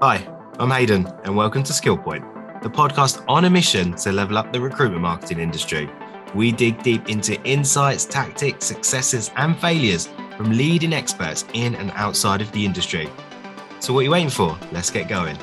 Hi, I'm Haydn, and welcome to SkillPoint, the podcast on a mission to level up the recruitment marketing industry. We dig deep into insights, tactics, successes, and failures from leading experts in and outside of the industry. So, what are you waiting for? Let's get going.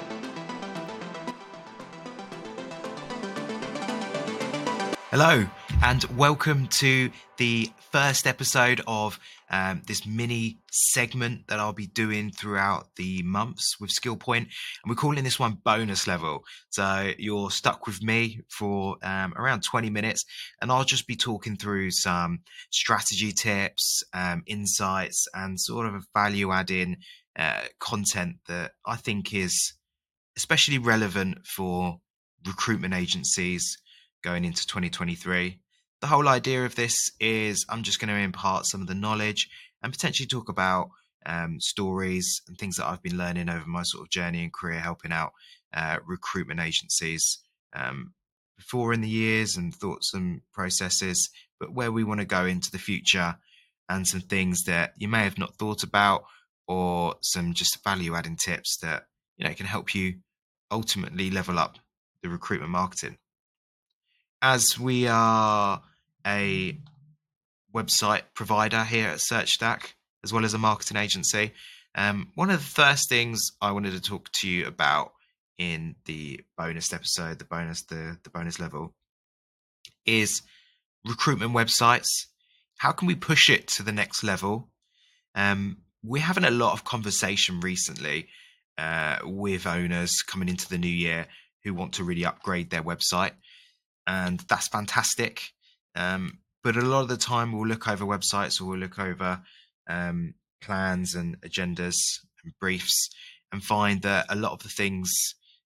Hello, and welcome to the first episode of um, this mini segment that I'll be doing throughout the months with SkillPoint. And we're calling this one bonus level. So you're stuck with me for um, around 20 minutes, and I'll just be talking through some strategy tips, um, insights, and sort of a value adding uh, content that I think is especially relevant for recruitment agencies going into 2023 the whole idea of this is I'm just going to impart some of the knowledge and potentially talk about um, stories and things that I've been learning over my sort of journey and career helping out uh, recruitment agencies um, before in the years and thoughts and processes, but where we want to go into the future and some things that you may have not thought about or some just value adding tips that you know can help you ultimately level up the recruitment marketing. As we are a website provider here at SearchStack, as well as a marketing agency. Um, one of the first things I wanted to talk to you about in the bonus episode, the bonus, the, the bonus level, is recruitment websites. How can we push it to the next level? Um, we're having a lot of conversation recently uh, with owners coming into the new year who want to really upgrade their website, and that's fantastic. Um, but a lot of the time, we'll look over websites or we'll look over um, plans and agendas and briefs and find that a lot of the things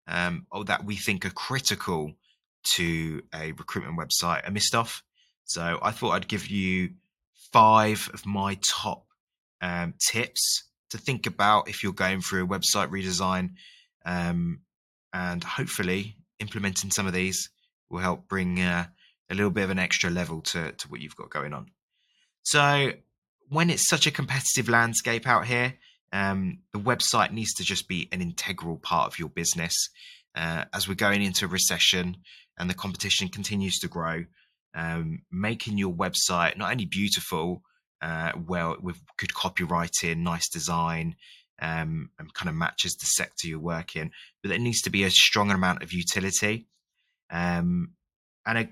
um, that we think are critical to a recruitment website are missed off. So I thought I'd give you five of my top um, tips to think about if you're going through a website redesign. Um, and hopefully, implementing some of these will help bring uh, a little bit of an extra level to, to what you've got going on. So when it's such a competitive landscape out here, um, the website needs to just be an integral part of your business. Uh, as we're going into recession and the competition continues to grow, um, making your website not only beautiful, uh, well with good copywriting, nice design, um, and kind of matches the sector you work in, but there needs to be a strong amount of utility. Um, and a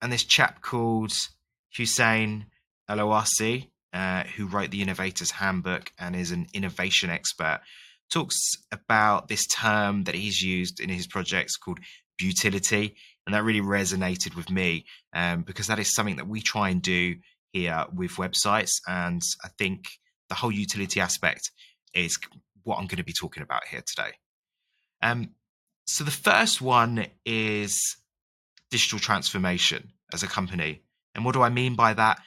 and this chap called Hussein Elaouacy, uh, who wrote the Innovator's Handbook and is an innovation expert, talks about this term that he's used in his projects called utility, and that really resonated with me um, because that is something that we try and do here with websites, and I think the whole utility aspect is what I'm going to be talking about here today. Um, so the first one is digital transformation as a company. And what do I mean by that?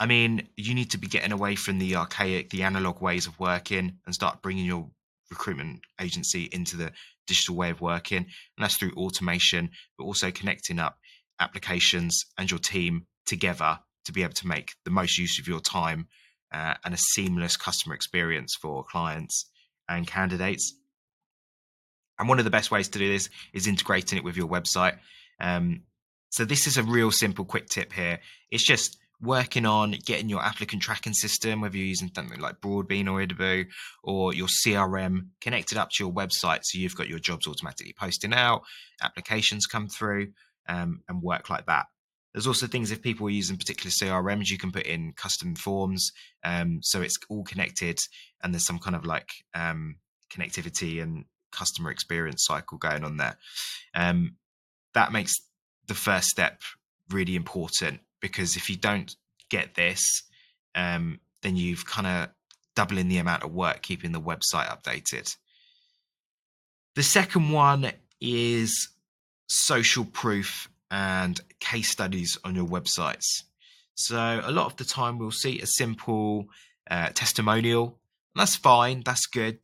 I mean, you need to be getting away from the archaic, the analog ways of working and start bringing your recruitment agency into the digital way of working. And that's through automation, but also connecting up applications and your team together to be able to make the most use of your time uh, and a seamless customer experience for clients and candidates. And one of the best ways to do this is integrating it with your website. Um, so this is a real simple quick tip here. It's just working on getting your applicant tracking system, whether you're using something like Broadbean or Idibu or your CRM connected up to your website. So you've got your jobs automatically posting out, applications come through um, and work like that. There's also things if people are using particular CRMs, you can put in custom forms. Um, so it's all connected and there's some kind of like um, connectivity and customer experience cycle going on there. Um, that makes the first step really important because if you don't get this, um, then you've kind of doubling the amount of work keeping the website updated. The second one is social proof and case studies on your websites. So a lot of the time we'll see a simple uh, testimonial. that's fine, that's good,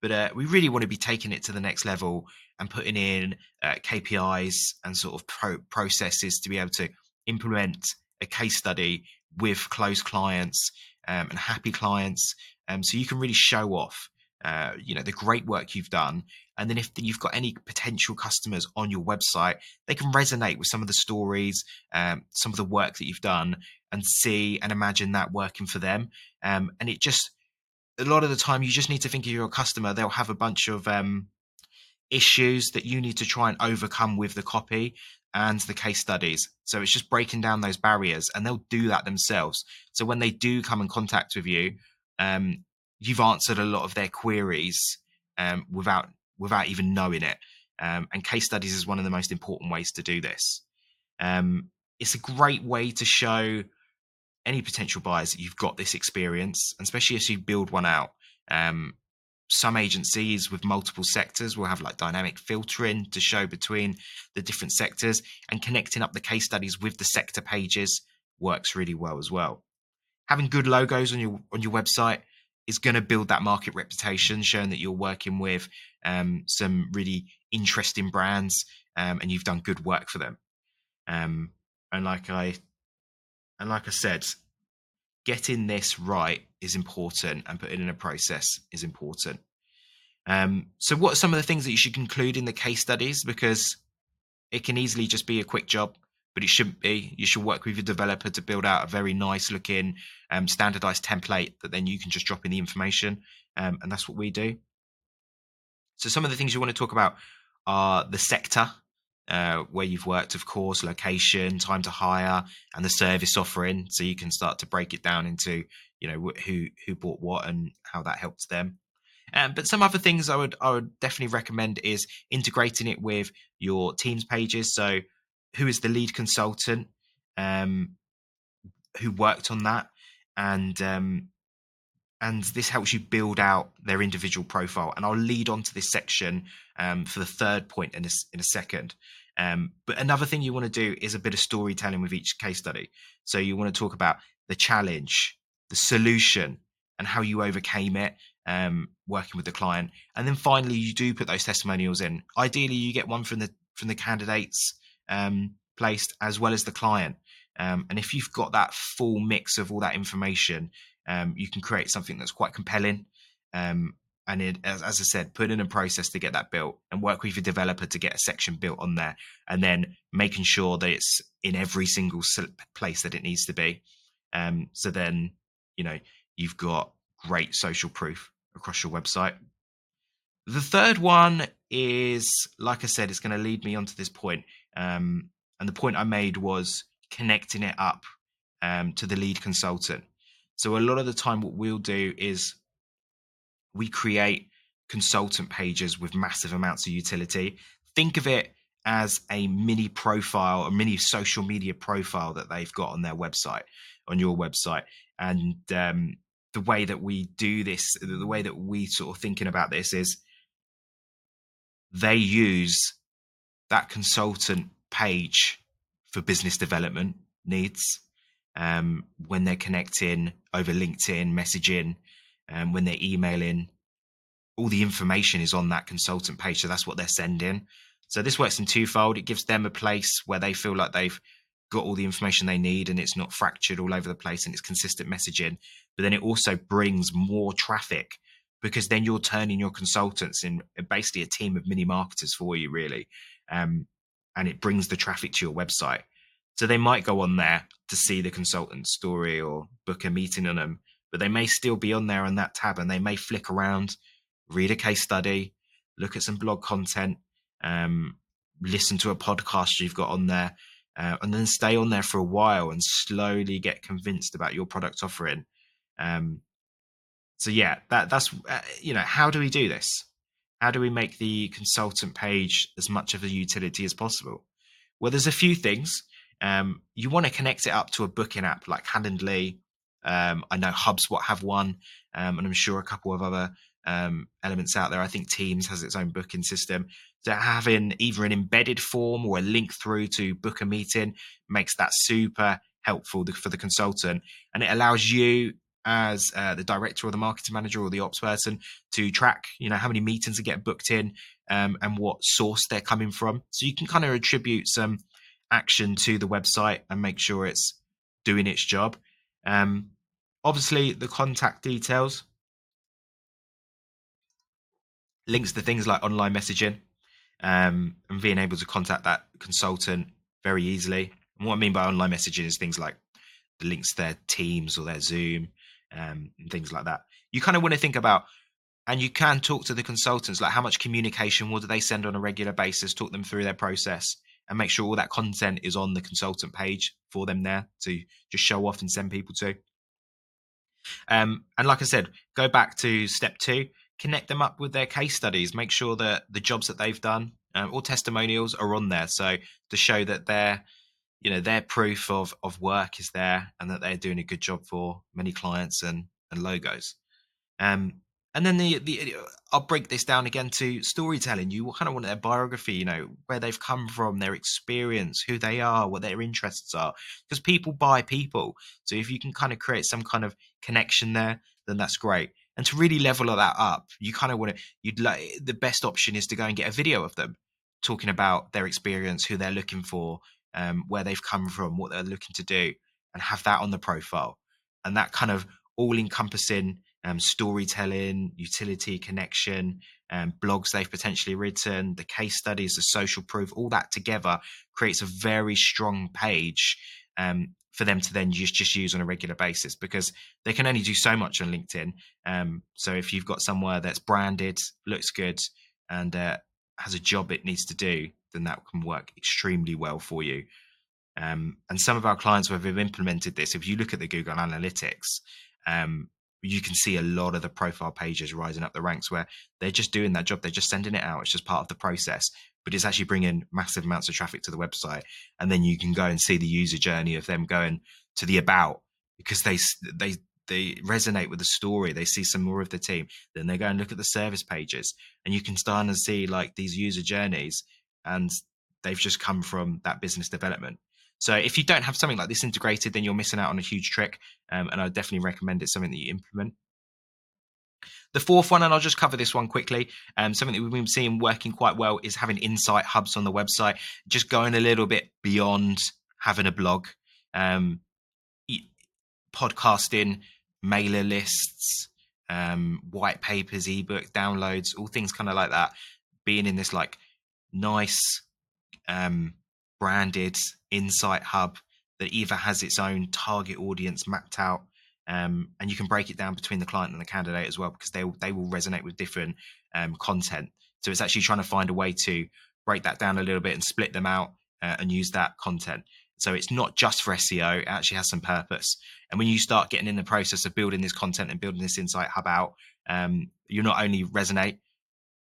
but uh, we really want to be taking it to the next level and putting in uh, KPIs and sort of pro- processes to be able to implement a case study with close clients um, and happy clients. Um, so you can really show off uh, you know the great work you've done and then if you've got any potential customers on your website they can resonate with some of the stories um, some of the work that you've done and see and imagine that working for them um, and it just a lot of the time you just need to think of your customer they'll have a bunch of um, issues that you need to try and overcome with the copy and the case studies. So it's just breaking down those barriers, and they'll do that themselves. So when they do come in contact with you, um, you've answered a lot of their queries um, without without even knowing it. Um, and case studies is one of the most important ways to do this. Um, it's a great way to show any potential buyers that you've got this experience, especially as you build one out. Um, some agencies with multiple sectors will have like dynamic filtering to show between the different sectors and connecting up the case studies with the sector pages works really well as well. Having good logos on your on your website is going to build that market reputation showing that you're working with um, some really interesting brands um, and you've done good work for them. Um, and like i and like i said getting this right is important and putting in a process is important. Um, so, what are some of the things that you should conclude in the case studies? Because it can easily just be a quick job, but it shouldn't be. You should work with your developer to build out a very nice looking um, standardized template that then you can just drop in the information. Um, and that's what we do. So, some of the things you want to talk about are the sector uh, where you've worked, of course, location, time to hire, and the service offering. So you can start to break it down into, you know, who who bought what and how that helps them. Um, but some other things I would I would definitely recommend is integrating it with your teams pages. So who is the lead consultant um, who worked on that, and um, and this helps you build out their individual profile. And I'll lead on to this section um, for the third point in a, in a second. Um, but another thing you want to do is a bit of storytelling with each case study. So you want to talk about the challenge, the solution, and how you overcame it, um, working with the client. And then finally, you do put those testimonials in. Ideally, you get one from the from the candidates um, placed as well as the client. Um, and if you've got that full mix of all that information, um, you can create something that's quite compelling. Um, and it, as, as, I said, put in a process to get that built and work with your developer to get a section built on there, and then making sure that it's in every single place that it needs to be. Um, so then, you know, you've got great social proof across your website. The third one is, like I said, it's going to lead me onto this point. Um, and the point I made was connecting it up um, to the lead consultant. So a lot of the time, what we'll do is we create consultant pages with massive amounts of utility. Think of it as a mini profile, a mini social media profile that they've got on their website, on your website. And um, the way that we do this, the way that we sort of thinking about this is they use that consultant page for business development needs um, when they're connecting over LinkedIn, messaging, um, when they're emailing. All the information is on that consultant page, so that's what they're sending. So this works in twofold. It gives them a place where they feel like they've got all the information they need and it's not fractured all over the place and it's consistent messaging. But then it also brings more traffic because then you're turning your consultants in basically a team of mini marketers for you, really. Um, and it brings the traffic to your website. So they might go on there to see the consultant story or book a meeting on them, but they may still be on there on that tab and they may flick around, read a case study, look at some blog content, um, listen to a podcast you've got on there, uh, and then stay on there for a while and slowly get convinced about your product offering. Um, so yeah, that that's uh, you know how do we do this? How do we make the consultant page as much of a utility as possible? Well, there's a few things. Um, you want to connect it up to a booking app like Calendly. Um, I know HubSpot have one, um, and I'm sure a couple of other um, elements out there. I think Teams has its own booking system. So having either an embedded form or a link through to book a meeting makes that super helpful for the consultant, and it allows you as uh, the director or the marketing manager or the ops person to track, you know, how many meetings are getting booked in um, and what source they're coming from. So you can kind of attribute some action to the website and make sure it's doing its job. Um, obviously, the contact details. links to things like online messaging um, and being able to contact that consultant very easily. And what I mean by online messaging is things like the links to their Teams or their Zoom um, and things like that. You kind of want to think about, and you can talk to the consultants, like how much communication, what do they send on a regular basis, talk them through their process, and make sure all that content is on the consultant page for them there to just show off and send people to. Um, and like I said, go back to step two, connect them up with their case studies, make sure that the jobs that they've done um, or testimonials are on there. So to show that they're you know their proof of of work is there and that they're doing a good job for many clients and and logos um and then the the i'll break this down again to storytelling. You kind of want their biography you know where they've come from their experience who they are what their interests are. Because people buy people. So if you can kind of create some kind of connection there then that's great. And to really level that up you kind of want to you'd like the best option is to go and get a video of them talking about their experience who they're looking for um, where they've come from, what they're looking to do, and have that on the profile. And that kind of all encompassing um, storytelling, utility, connection, um, blogs they've potentially written, the case studies, the social proof, all that together creates a very strong page um, for them to then just, just use on a regular basis because they can only do so much on LinkedIn. Um, so if you've got somewhere that's branded, looks good, and uh, has a job it needs to do, then that can work extremely well for you. Um, and some of our clients where we've implemented this, if you look at the Google Analytics, um, you can see a lot of the profile pages rising up the ranks where they're just doing that job. They're just sending it out. It's just part of the process, but it's actually bringing massive amounts of traffic to the website. And then you can go and see the user journey of them going to the about because they they they resonate with the story. They see some more of the team. Then they go and look at the service pages, and you can start and see like these user journeys and they've just come from that business development. So if you don't have something like this integrated, then you're missing out on a huge trick. Um, and I definitely recommend it's something that you implement. The fourth one, and I'll just cover this one quickly. Um, something that we've been seeing working quite well is having insight hubs on the website, just going a little bit beyond having a blog, um, podcasting, mailer lists, um, white papers, ebook downloads, all things kind of like that. Being in this like nice um, branded insight hub that either has its own target audience mapped out um, and you can break it down between the client and the candidate as well because they they will resonate with different um, content. So it's actually trying to find a way to break that down a little bit and split them out uh, and use that content. So it's not just for SEO; it actually has some purpose. And when you start getting in the process of building this content and building this insight hub out, um, you not only resonate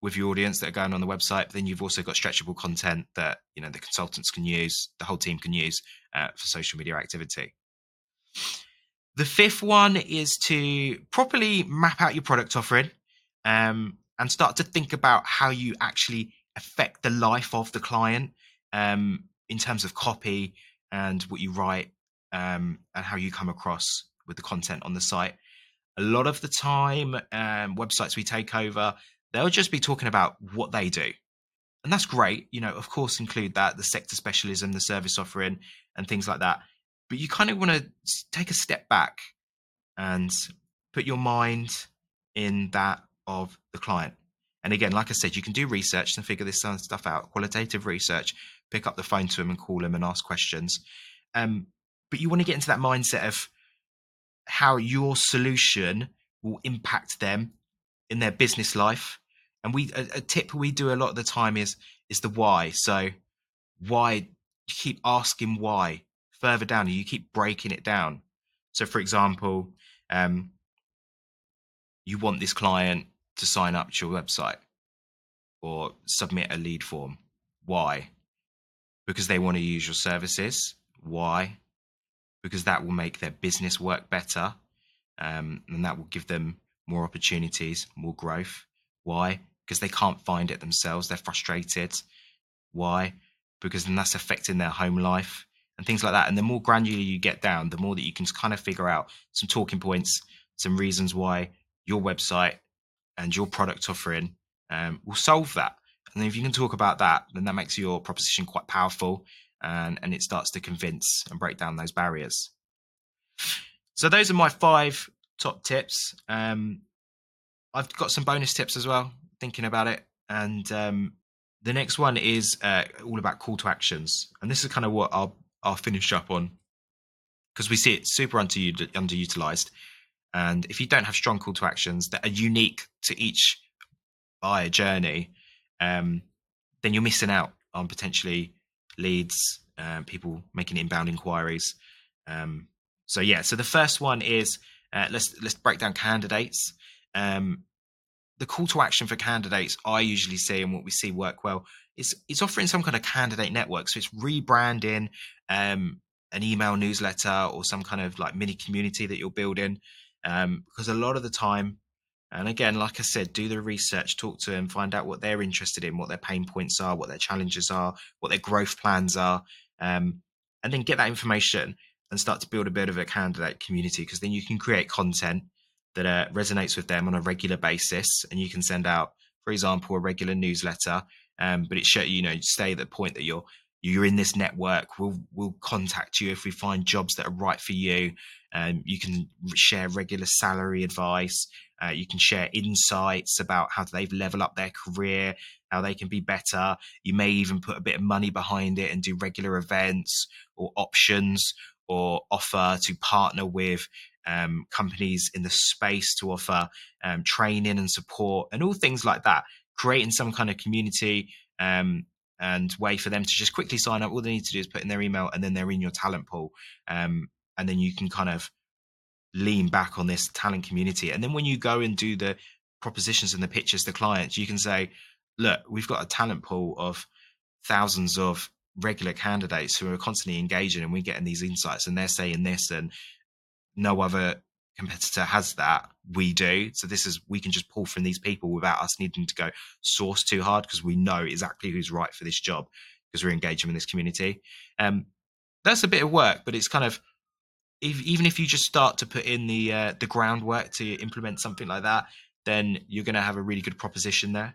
with your audience that are going on the website. But then you've also got stretchable content that you know the consultants can use, the whole team can use uh, for social media activity. The fifth one is to properly map out your product offering um, and start to think about how you actually affect the life of the client um, in terms of copy and what you write um, and how you come across with the content on the site. A lot of the time, um, websites we take over, they'll just be talking about what they do. And that's great. You know, of course, include that, the sector specialism, the service offering, and things like that. But you kind of want to take a step back and put your mind in that of the client. And again, like I said, you can do research and figure this stuff out, qualitative research, pick up the phone to them and call them and ask questions. Um, but you want to get into that mindset of how your solution will impact them in their business life and we a, a, tip we do a lot of the time is is the why. So why you keep asking why further down, and you keep breaking it down. So for example, um, you want this client to sign up to your website or submit a lead form. Why? Because they want to use your services. Why? Because that will make their business work better, um, and that will give them more opportunities, more growth. Why? Because they can't find it themselves. They're frustrated. Why? Because then that's affecting their home life and things like that. And the more granular you get down, the more that you can kind of figure out some talking points, some reasons why your website and your product offering um, will solve that. And if you can talk about that, then that makes your proposition quite powerful and, and it starts to convince and break down those barriers. So those are my five top tips. Um, I've got some bonus tips as well, thinking about it. And um, the next one is uh, all about call to actions. And this is kind of what I'll, I'll finish up on because we see it super underutilized. And if you don't have strong call to actions that are unique to each buyer journey, um, then you're missing out on potentially leads, uh, people making inbound inquiries. Um, so yeah, so the first one is uh, let's let's break down candidates. Um, the call to action for candidates I usually see and what we see work well is it's offering some kind of candidate network. So it's rebranding um, an email newsletter or some kind of like mini community that you're building. Um, because a lot of the time, and again, like I said, do the research, talk to them, find out what they're interested in, what their pain points are, what their challenges are, what their growth plans are, um, and then get that information and start to build a bit of a candidate community because then you can create content that uh, resonates with them on a regular basis and you can send out for example a regular newsletter um, but it show you know stay at the point that you're you're in this network we'll we'll contact you if we find jobs that are right for you. Um, you can share regular salary advice uh, you can share insights about how they've level up their career how they can be better. You may even put a bit of money behind it and do regular events or options or offer to partner with um, companies in the space to offer um, training and support and all things like that creating some kind of community um, and way for them to just quickly sign up. All they need to do is put in their email and then they're in your talent pool. Um, and then you can kind of lean back on this talent community. And then when you go and do the propositions and the pitches to clients, you can say, look, we've got a talent pool of thousands of regular candidates who are constantly engaging and we're getting these insights and they're saying this and no other competitor has that. We do. So this is we can just pull from these people without us needing to go source too hard because we know exactly who's right for this job because we're engaging in this community. Um that's a bit of work but it's kind of if, even if you just start to put in the uh, the groundwork to implement something like that then you're going to have a really good proposition there.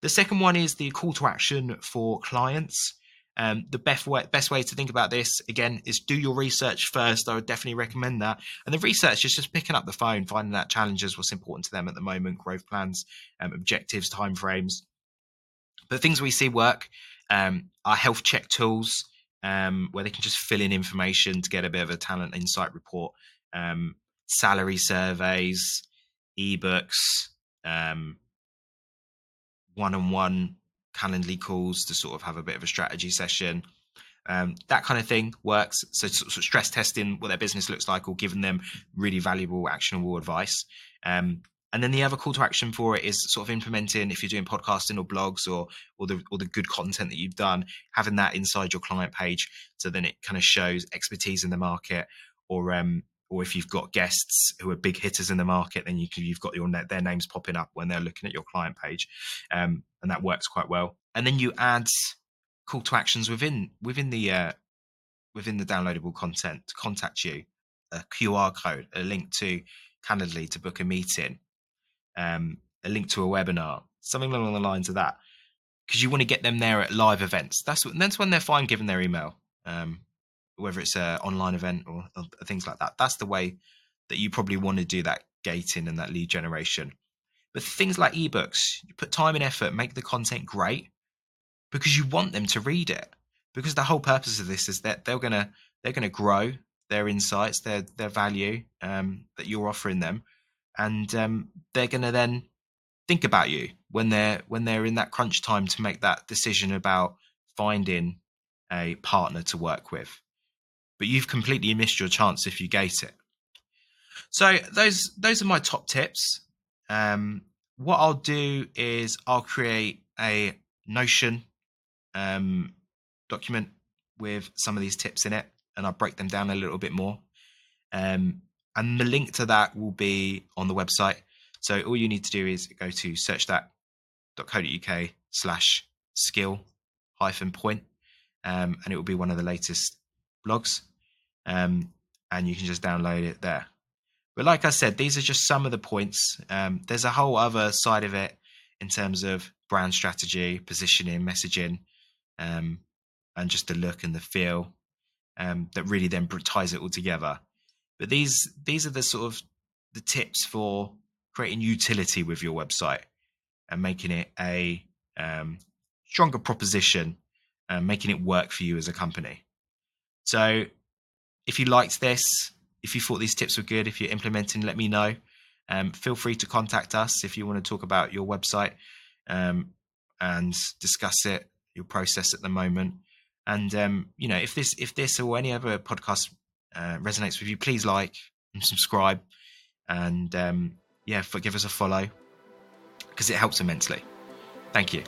The second one is the call to action for clients um, the best way, best way to think about this again is do your research first. I would definitely recommend that. And the research is just picking up the phone, finding out challenges, what's important to them at the moment, growth plans, um, objectives, timeframes. But things we see work um, are health check tools um, where they can just fill in information to get a bit of a talent insight report, um, salary surveys, ebooks, um, one-on-one Calendly calls to sort of have a bit of a strategy session. Um, that kind of thing works. So, stress testing what their business looks like, or giving them really valuable, actionable advice. Um, and then the other call to action for it is sort of implementing if you're doing podcasting or blogs or or the or the good content that you've done, having that inside your client page, so then it kind of shows expertise in the market, or um, or if you've got guests who are big hitters in the market, then you you've got your their names popping up when they're looking at your client page, um, and that works quite well. And then you add call to actions within within the uh, within the downloadable content to contact you, a QR code, a link to Calendly to book a meeting, um, a link to a webinar, something along the lines of that, because you want to get them there at live events. That's what, that's when they're fine giving their email. Um, whether it's an online event or, or things like that. That's the way that you probably want to do that gating and that lead generation. But things like ebooks, you put time and effort, make the content great because you want them to read it. Because the whole purpose of this is that they're gonna they're gonna grow their insights, their their value um, that you're offering them, and um, they're gonna then think about you when they're when they're in that crunch time to make that decision about finding a partner to work with but you've completely missed your chance if you gate it. So those those are my top tips. Um, what I'll do is I'll create a Notion um, document with some of these tips in it, and I'll break them down a little bit more. Um, and the link to that will be on the website. So all you need to do is go to searchstack.co.uk slash skill hyphen point, um, and it will be one of the latest blogs um, and you can just download it there. But like I said, these are just some of the points. Um, there's a whole other side of it in terms of brand strategy, positioning, messaging, um, and just the look and the feel um, that really then ties it all together. But these these are the sort of the tips for creating utility with your website and making it a um, stronger proposition and making it work for you as a company. So, if you liked this, if you thought these tips were good, if you're implementing, let me know. Um, feel free to contact us if you want to talk about your website um, and discuss it, your process at the moment. And um, you know, if this, if this or any other podcast uh, resonates with you, please like and subscribe, and um, yeah, give us a follow because it helps immensely. Thank you.